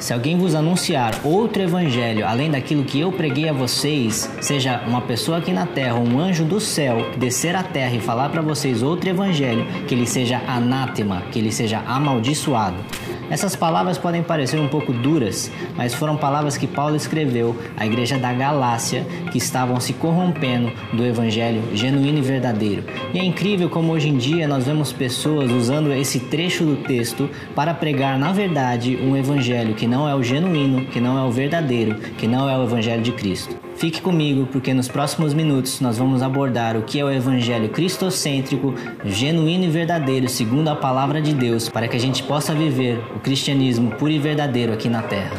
Se alguém vos anunciar outro evangelho além daquilo que eu preguei a vocês, seja uma pessoa aqui na terra, um anjo do céu, descer à terra e falar para vocês outro evangelho, que ele seja anátema, que ele seja amaldiçoado. Essas palavras podem parecer um pouco duras, mas foram palavras que Paulo escreveu à igreja da Galácia, que estavam se corrompendo do evangelho genuíno e verdadeiro. E é incrível como hoje em dia nós vemos pessoas usando esse trecho do texto para pregar, na verdade, um evangelho que não é o genuíno, que não é o verdadeiro, que não é o evangelho de Cristo. Fique comigo, porque nos próximos minutos nós vamos abordar o que é o evangelho cristocêntrico, genuíno e verdadeiro, segundo a palavra de Deus, para que a gente possa viver o cristianismo puro e verdadeiro aqui na terra.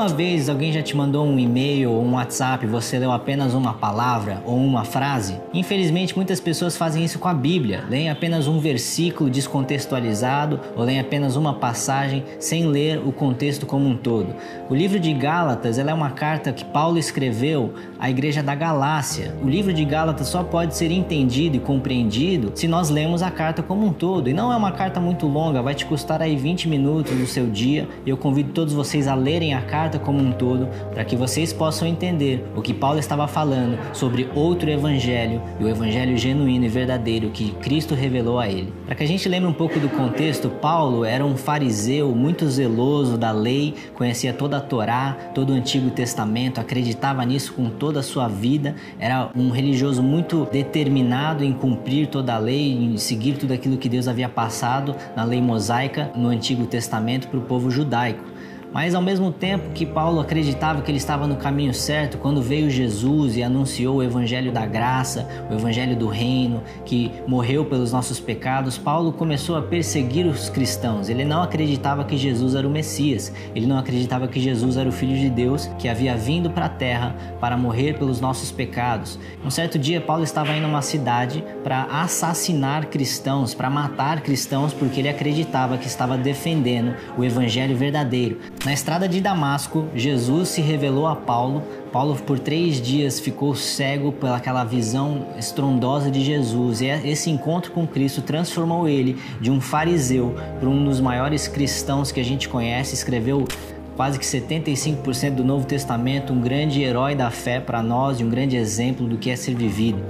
Alguma vez alguém já te mandou um e-mail ou um WhatsApp e você leu apenas uma palavra ou uma frase? Infelizmente, muitas pessoas fazem isso com a Bíblia. Leem apenas um versículo descontextualizado ou leem apenas uma passagem sem ler o contexto como um todo. O livro de Gálatas é uma carta que Paulo escreveu à igreja da Galácia. O livro de Gálatas só pode ser entendido e compreendido se nós lemos a carta como um todo. E não é uma carta muito longa, vai te custar aí 20 minutos do seu dia. Eu convido todos vocês a lerem a carta carta como um todo, para que vocês possam entender o que Paulo estava falando sobre outro evangelho e o evangelho genuíno e verdadeiro que Cristo revelou a ele. Para que a gente lembre um pouco do contexto, Paulo era um fariseu muito zeloso da lei, conhecia toda a Torá, todo o Antigo Testamento, acreditava nisso com toda a sua vida, era um religioso muito determinado em cumprir toda a lei, em seguir tudo aquilo que Deus havia passado na lei mosaica no Antigo Testamento para o povo judaico. Mas ao mesmo tempo que Paulo acreditava que ele estava no caminho certo, quando veio Jesus e anunciou o evangelho da graça, o evangelho do reino, que morreu pelos nossos pecados, Paulo começou a perseguir os cristãos. Ele não acreditava que Jesus era o Messias, ele não acreditava que Jesus era o filho de Deus que havia vindo para a terra para morrer pelos nossos pecados. Um certo dia Paulo estava indo a uma cidade para assassinar cristãos, para matar cristãos porque ele acreditava que estava defendendo o evangelho verdadeiro. Na estrada de Damasco, Jesus se revelou a Paulo. Paulo, por três dias, ficou cego pelaquela visão estrondosa de Jesus. E esse encontro com Cristo transformou ele de um fariseu para um dos maiores cristãos que a gente conhece. Escreveu quase que 75% do Novo Testamento, um grande herói da fé para nós e um grande exemplo do que é ser vivido.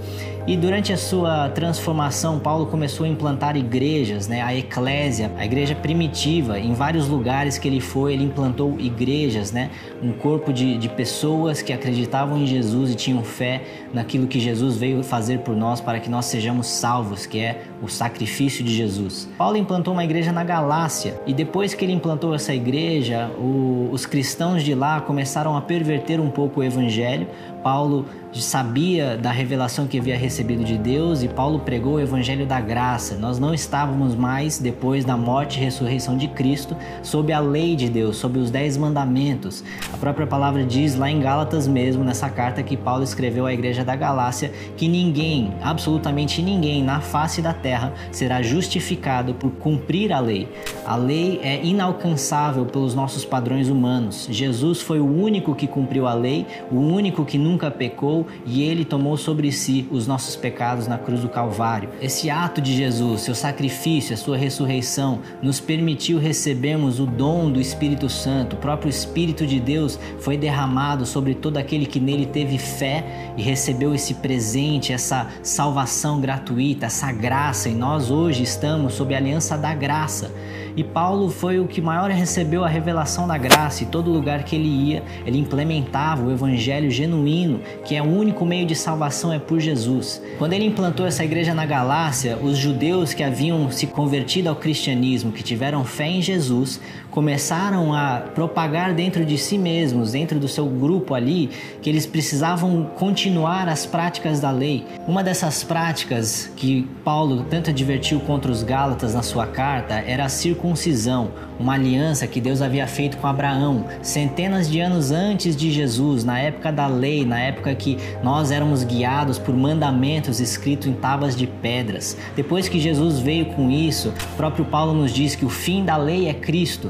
E durante a sua transformação, Paulo começou a implantar igrejas, né? a eclésia, a igreja primitiva. Em vários lugares que ele foi, ele implantou igrejas, né? um corpo de, de pessoas que acreditavam em Jesus e tinham fé naquilo que Jesus veio fazer por nós para que nós sejamos salvos, que é o sacrifício de Jesus. Paulo implantou uma igreja na Galácia e depois que ele implantou essa igreja, o, os cristãos de lá começaram a perverter um pouco o evangelho. Paulo sabia da revelação que havia recebido de Deus e Paulo pregou o evangelho da graça. Nós não estávamos mais, depois da morte e ressurreição de Cristo, sob a lei de Deus, sob os dez mandamentos. A própria palavra diz lá em Gálatas mesmo, nessa carta que Paulo escreveu à igreja da Galácia, que ninguém, absolutamente ninguém na face da terra será justificado por cumprir a lei. A lei é inalcançável pelos nossos padrões humanos. Jesus foi o único que cumpriu a lei, o único que nunca pecou e ele tomou sobre si os nossos pecados na cruz do Calvário. Esse ato de Jesus, seu sacrifício, a sua ressurreição, nos permitiu recebermos o dom do Espírito Santo. O próprio Espírito de Deus foi derramado sobre todo aquele que nele teve fé e recebeu esse presente, essa salvação gratuita, essa graça. E nós hoje estamos sob a aliança da graça. E Paulo foi o que maior recebeu a revelação da graça, e todo lugar que ele ia, ele implementava o evangelho genuíno, que é o único meio de salvação é por Jesus. Quando ele implantou essa igreja na Galácia, os judeus que haviam se convertido ao cristianismo, que tiveram fé em Jesus, começaram a propagar dentro de si mesmos, dentro do seu grupo ali, que eles precisavam continuar as práticas da lei. Uma dessas práticas que Paulo tanto advertiu contra os Gálatas na sua carta era a circuncisão, uma aliança que Deus havia feito com Abraão, centenas de anos antes de Jesus, na época da lei, na época que nós éramos guiados por mandamentos escritos em tábuas de pedras. Depois que Jesus veio com isso, próprio Paulo nos diz que o fim da lei é Cristo.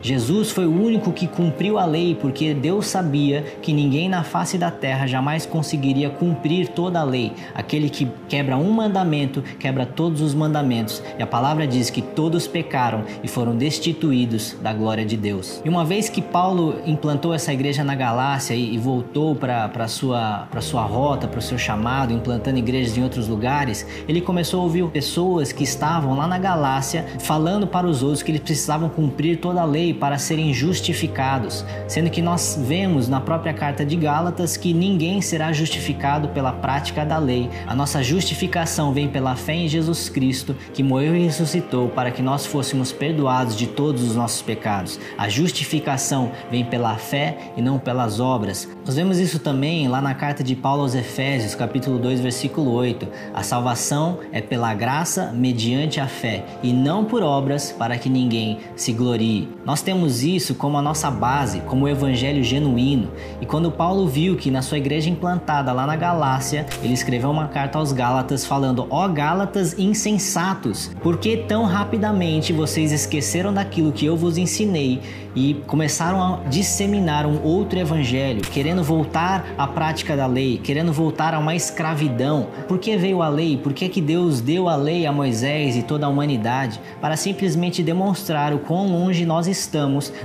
Jesus foi o único que cumpriu a lei, porque Deus sabia que ninguém na face da terra jamais conseguiria cumprir toda a lei. Aquele que quebra um mandamento, quebra todos os mandamentos. E a palavra diz que todos pecaram e foram destituídos da glória de Deus. E uma vez que Paulo implantou essa igreja na Galácia e, e voltou para sua, sua rota, para o seu chamado, implantando igrejas em outros lugares, ele começou a ouvir pessoas que estavam lá na Galácia falando para os outros que eles precisavam cumprir toda a lei para serem justificados, sendo que nós vemos na própria carta de Gálatas que ninguém será justificado pela prática da lei. A nossa justificação vem pela fé em Jesus Cristo, que morreu e ressuscitou para que nós fôssemos perdoados de todos os nossos pecados. A justificação vem pela fé e não pelas obras. Nós vemos isso também lá na carta de Paulo aos Efésios, capítulo 2, versículo 8. A salvação é pela graça mediante a fé e não por obras para que ninguém se glorie. Nós temos isso como a nossa base, como o evangelho genuíno. E quando Paulo viu que na sua igreja implantada lá na Galácia, ele escreveu uma carta aos Gálatas falando: "Ó Gálatas insensatos, por que tão rapidamente vocês esqueceram daquilo que eu vos ensinei e começaram a disseminar um outro evangelho, querendo voltar à prática da lei, querendo voltar a uma escravidão. Por que veio a lei? Por que, que Deus deu a lei a Moisés e toda a humanidade? Para simplesmente demonstrar o quão longe nós estamos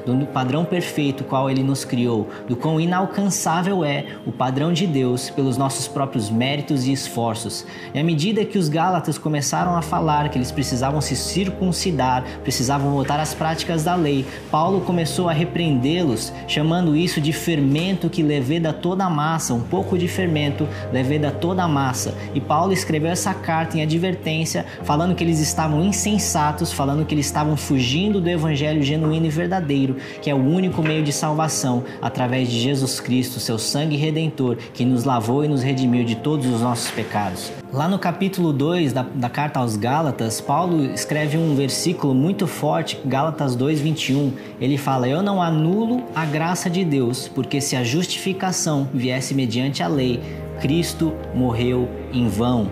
do padrão perfeito qual ele nos criou, do quão inalcançável é o padrão de Deus pelos nossos próprios méritos e esforços. E à medida que os Gálatas começaram a falar que eles precisavam se circuncidar, precisavam voltar às práticas da lei, Paulo começou começou a repreendê-los, chamando isso de fermento que leveda toda a massa, um pouco de fermento leveda toda a massa. E Paulo escreveu essa carta em advertência, falando que eles estavam insensatos, falando que eles estavam fugindo do evangelho genuíno e verdadeiro, que é o único meio de salvação através de Jesus Cristo, seu sangue redentor, que nos lavou e nos redimiu de todos os nossos pecados. Lá no capítulo 2 da, da carta aos Gálatas, Paulo escreve um versículo muito forte, Gálatas 2, 21. Ele fala: Eu não anulo a graça de Deus, porque se a justificação viesse mediante a lei, Cristo morreu em vão.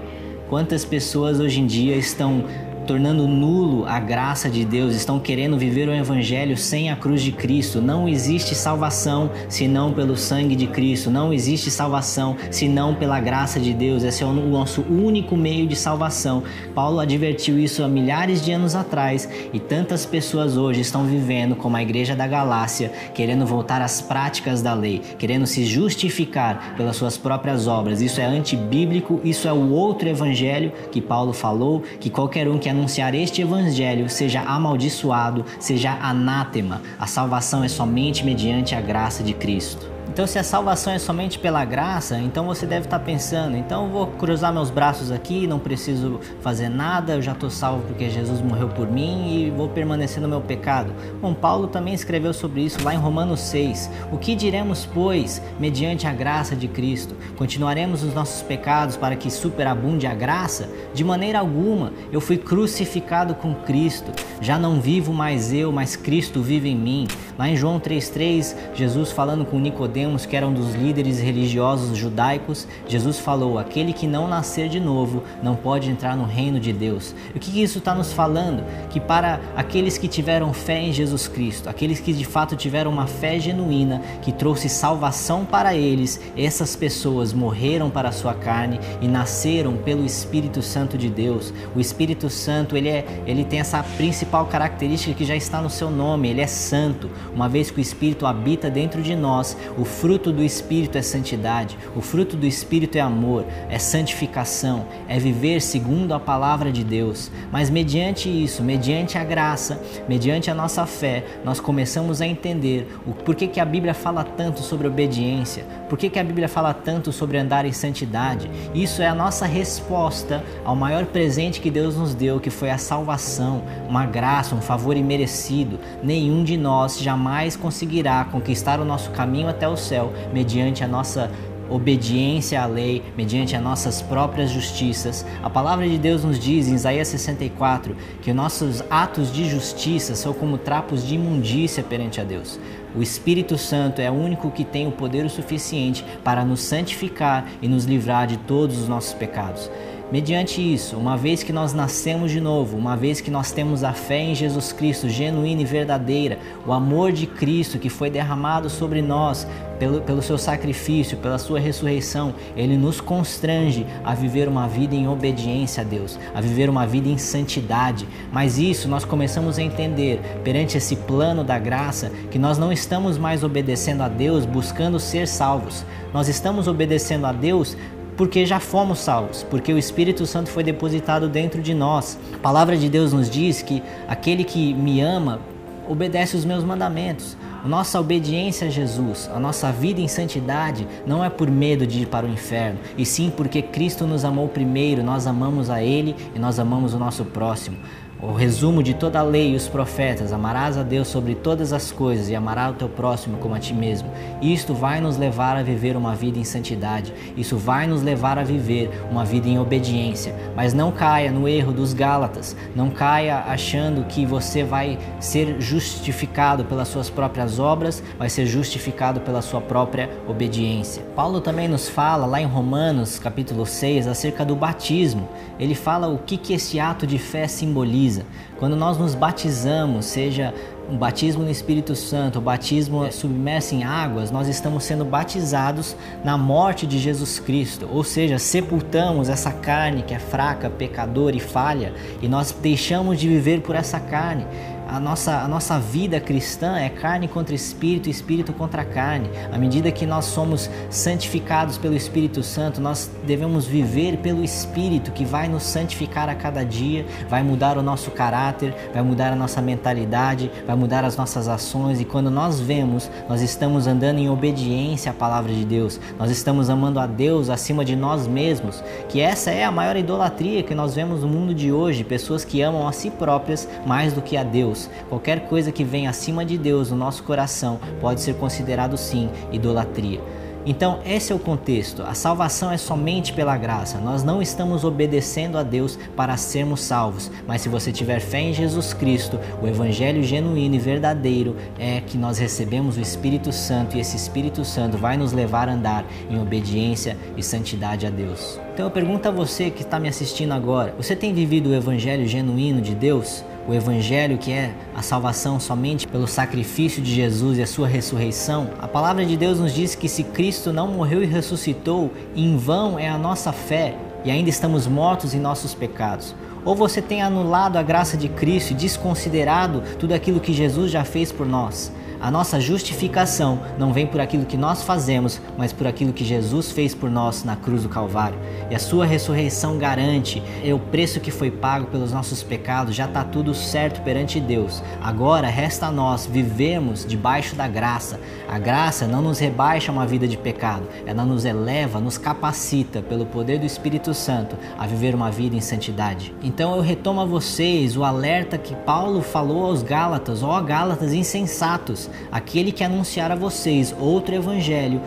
Quantas pessoas hoje em dia estão tornando nulo a graça de Deus, estão querendo viver o evangelho sem a cruz de Cristo. Não existe salvação senão pelo sangue de Cristo. Não existe salvação senão pela graça de Deus. Esse é o nosso único meio de salvação. Paulo advertiu isso há milhares de anos atrás e tantas pessoas hoje estão vivendo como a igreja da Galácia, querendo voltar às práticas da lei, querendo se justificar pelas suas próprias obras. Isso é antibíblico, isso é o outro evangelho que Paulo falou, que qualquer um que anunciar este evangelho seja amaldiçoado, seja anátema. A salvação é somente mediante a graça de Cristo. Então, se a salvação é somente pela graça, então você deve estar pensando: então eu vou cruzar meus braços aqui, não preciso fazer nada, eu já estou salvo porque Jesus morreu por mim e vou permanecer no meu pecado. Bom, Paulo também escreveu sobre isso lá em Romanos 6. O que diremos, pois, mediante a graça de Cristo? Continuaremos os nossos pecados para que superabunde a graça? De maneira alguma, eu fui crucificado com Cristo. Já não vivo mais eu, mas Cristo vive em mim. Lá em João 3,3, Jesus falando com Nicodemos Nicodemos, que era um dos líderes religiosos judaicos, Jesus falou: aquele que não nascer de novo não pode entrar no reino de Deus. E o que isso está nos falando? Que para aqueles que tiveram fé em Jesus Cristo, aqueles que de fato tiveram uma fé genuína que trouxe salvação para eles, essas pessoas morreram para a sua carne e nasceram pelo Espírito Santo de Deus. O Espírito Santo ele é, ele tem essa principal característica que já está no seu nome. Ele é santo. Uma vez que o Espírito habita dentro de nós, o fruto do Espírito é santidade, o fruto do Espírito é amor, é santificação, é viver segundo a palavra de Deus. Mas mediante isso, mediante a graça, mediante a nossa fé, nós começamos a entender o porquê que a Bíblia fala tanto sobre obediência, porquê que a Bíblia fala tanto sobre andar em santidade. Isso é a nossa resposta ao maior presente que Deus nos deu, que foi a salvação, uma graça, um favor imerecido. Nenhum de nós jamais conseguirá conquistar o nosso caminho até o céu mediante a nossa obediência à lei, mediante as nossas próprias justiças. A palavra de Deus nos diz em Isaías 64 que nossos atos de justiça são como trapos de imundícia perante a Deus. O Espírito Santo é o único que tem o poder o suficiente para nos santificar e nos livrar de todos os nossos pecados. Mediante isso, uma vez que nós nascemos de novo, uma vez que nós temos a fé em Jesus Cristo genuína e verdadeira, o amor de Cristo que foi derramado sobre nós pelo, pelo seu sacrifício, pela sua ressurreição, ele nos constrange a viver uma vida em obediência a Deus, a viver uma vida em santidade. Mas isso nós começamos a entender perante esse plano da graça que nós não estamos mais obedecendo a Deus buscando ser salvos, nós estamos obedecendo a Deus porque já fomos salvos, porque o Espírito Santo foi depositado dentro de nós. A palavra de Deus nos diz que aquele que me ama obedece os meus mandamentos. Nossa obediência a Jesus, a nossa vida em santidade, não é por medo de ir para o inferno, e sim porque Cristo nos amou primeiro, nós amamos a Ele e nós amamos o nosso próximo o resumo de toda a lei e os profetas: amarás a Deus sobre todas as coisas e amarás o teu próximo como a ti mesmo. Isto vai nos levar a viver uma vida em santidade. Isso vai nos levar a viver uma vida em obediência. Mas não caia no erro dos Gálatas. Não caia achando que você vai ser justificado pelas suas próprias obras, vai ser justificado pela sua própria obediência. Paulo também nos fala lá em Romanos, capítulo 6, acerca do batismo. Ele fala o que que esse ato de fé simboliza quando nós nos batizamos, seja um batismo no Espírito Santo, o batismo submerso em águas, nós estamos sendo batizados na morte de Jesus Cristo, ou seja, sepultamos essa carne que é fraca, pecadora e falha, e nós deixamos de viver por essa carne a nossa, a nossa vida cristã é carne contra espírito, espírito contra carne. À medida que nós somos santificados pelo Espírito Santo, nós devemos viver pelo Espírito que vai nos santificar a cada dia, vai mudar o nosso caráter, vai mudar a nossa mentalidade, vai mudar as nossas ações. E quando nós vemos, nós estamos andando em obediência à palavra de Deus, nós estamos amando a Deus acima de nós mesmos, que essa é a maior idolatria que nós vemos no mundo de hoje: pessoas que amam a si próprias mais do que a Deus. Deus, qualquer coisa que vem acima de Deus no nosso coração pode ser considerado sim idolatria. Então, esse é o contexto. A salvação é somente pela graça. Nós não estamos obedecendo a Deus para sermos salvos. Mas se você tiver fé em Jesus Cristo, o evangelho genuíno e verdadeiro é que nós recebemos o Espírito Santo e esse Espírito Santo vai nos levar a andar em obediência e santidade a Deus. Então eu pergunto a você que está me assistindo agora: você tem vivido o evangelho genuíno de Deus? O Evangelho, que é a salvação somente pelo sacrifício de Jesus e a sua ressurreição, a palavra de Deus nos diz que se Cristo não morreu e ressuscitou, em vão é a nossa fé e ainda estamos mortos em nossos pecados. Ou você tem anulado a graça de Cristo e desconsiderado tudo aquilo que Jesus já fez por nós. A nossa justificação não vem por aquilo que nós fazemos, mas por aquilo que Jesus fez por nós na cruz do Calvário. E a sua ressurreição garante, é o preço que foi pago pelos nossos pecados, já está tudo certo perante Deus. Agora resta a nós vivermos debaixo da graça. A graça não nos rebaixa uma vida de pecado, ela nos eleva, nos capacita pelo poder do Espírito Santo a viver uma vida em santidade. Então eu retomo a vocês o alerta que Paulo falou aos Gálatas, ó Gálatas insensatos, aquele que anunciar a vocês outro evangelho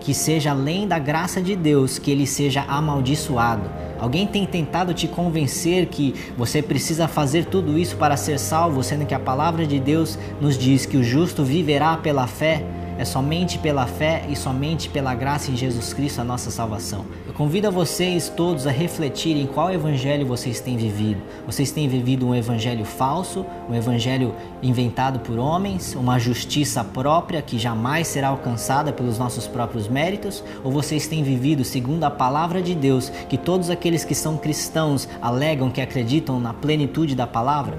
que seja além da graça de Deus, que ele seja amaldiçoado. Alguém tem tentado te convencer que você precisa fazer tudo isso para ser salvo, sendo que a palavra de Deus nos diz que o justo viverá pela fé? É somente pela fé e somente pela graça em Jesus Cristo a nossa salvação. Eu convido a vocês todos a refletirem qual evangelho vocês têm vivido. Vocês têm vivido um evangelho falso, um evangelho inventado por homens, uma justiça própria que jamais será alcançada pelos nossos próprios méritos? Ou vocês têm vivido segundo a palavra de Deus, que todos aqueles que são cristãos alegam que acreditam na plenitude da palavra?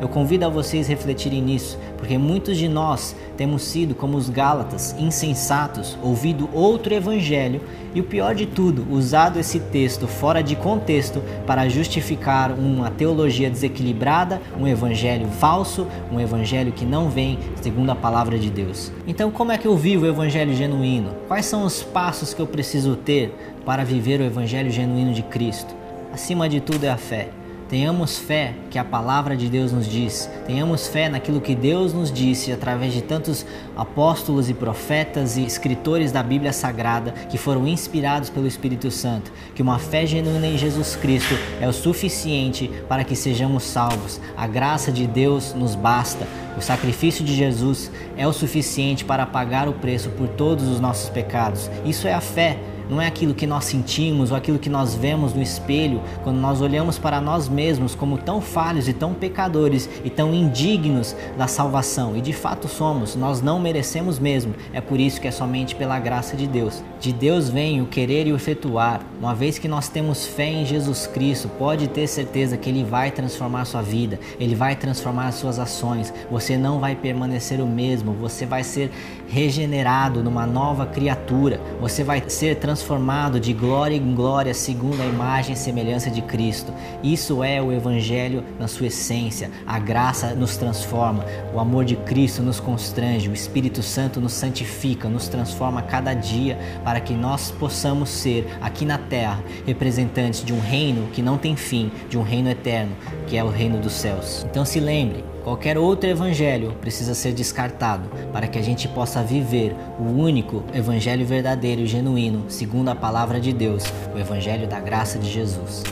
Eu convido a vocês a refletirem nisso, porque muitos de nós temos sido como os Gálatas, insensatos, ouvido outro evangelho e o pior de tudo, usado esse texto fora de contexto para justificar uma teologia desequilibrada, um evangelho falso, um evangelho que não vem segundo a palavra de Deus. Então, como é que eu vivo o evangelho genuíno? Quais são os passos que eu preciso ter para viver o evangelho genuíno de Cristo? Acima de tudo é a fé. Tenhamos fé que a palavra de Deus nos diz. Tenhamos fé naquilo que Deus nos disse através de tantos apóstolos e profetas e escritores da Bíblia Sagrada que foram inspirados pelo Espírito Santo. Que uma fé genuína em Jesus Cristo é o suficiente para que sejamos salvos. A graça de Deus nos basta. O sacrifício de Jesus é o suficiente para pagar o preço por todos os nossos pecados. Isso é a fé não é aquilo que nós sentimos ou aquilo que nós vemos no espelho quando nós olhamos para nós mesmos como tão falhos e tão pecadores e tão indignos da salvação. E de fato somos, nós não merecemos mesmo. É por isso que é somente pela graça de Deus. De Deus vem o querer e o efetuar. Uma vez que nós temos fé em Jesus Cristo, pode ter certeza que Ele vai transformar sua vida, Ele vai transformar as suas ações. Você não vai permanecer o mesmo, você vai ser regenerado numa nova criatura, você vai ser transformado transformado de glória em glória segundo a imagem e semelhança de Cristo. Isso é o Evangelho na sua essência. A graça nos transforma, o amor de Cristo nos constrange, o Espírito Santo nos santifica, nos transforma cada dia para que nós possamos ser aqui na terra representantes de um reino que não tem fim, de um reino eterno, que é o reino dos céus. Então se lembre, Qualquer outro evangelho precisa ser descartado para que a gente possa viver o único evangelho verdadeiro e genuíno, segundo a palavra de Deus, o evangelho da graça de Jesus.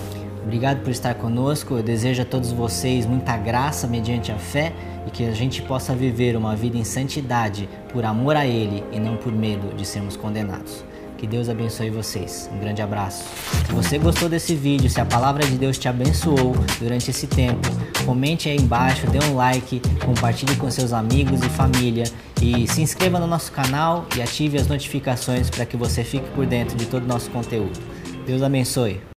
Obrigado por estar conosco. Eu desejo a todos vocês muita graça mediante a fé e que a gente possa viver uma vida em santidade por amor a Ele e não por medo de sermos condenados. Que Deus abençoe vocês. Um grande abraço. Se você gostou desse vídeo, se a palavra de Deus te abençoou durante esse tempo, comente aí embaixo, dê um like, compartilhe com seus amigos e família e se inscreva no nosso canal e ative as notificações para que você fique por dentro de todo o nosso conteúdo. Deus abençoe.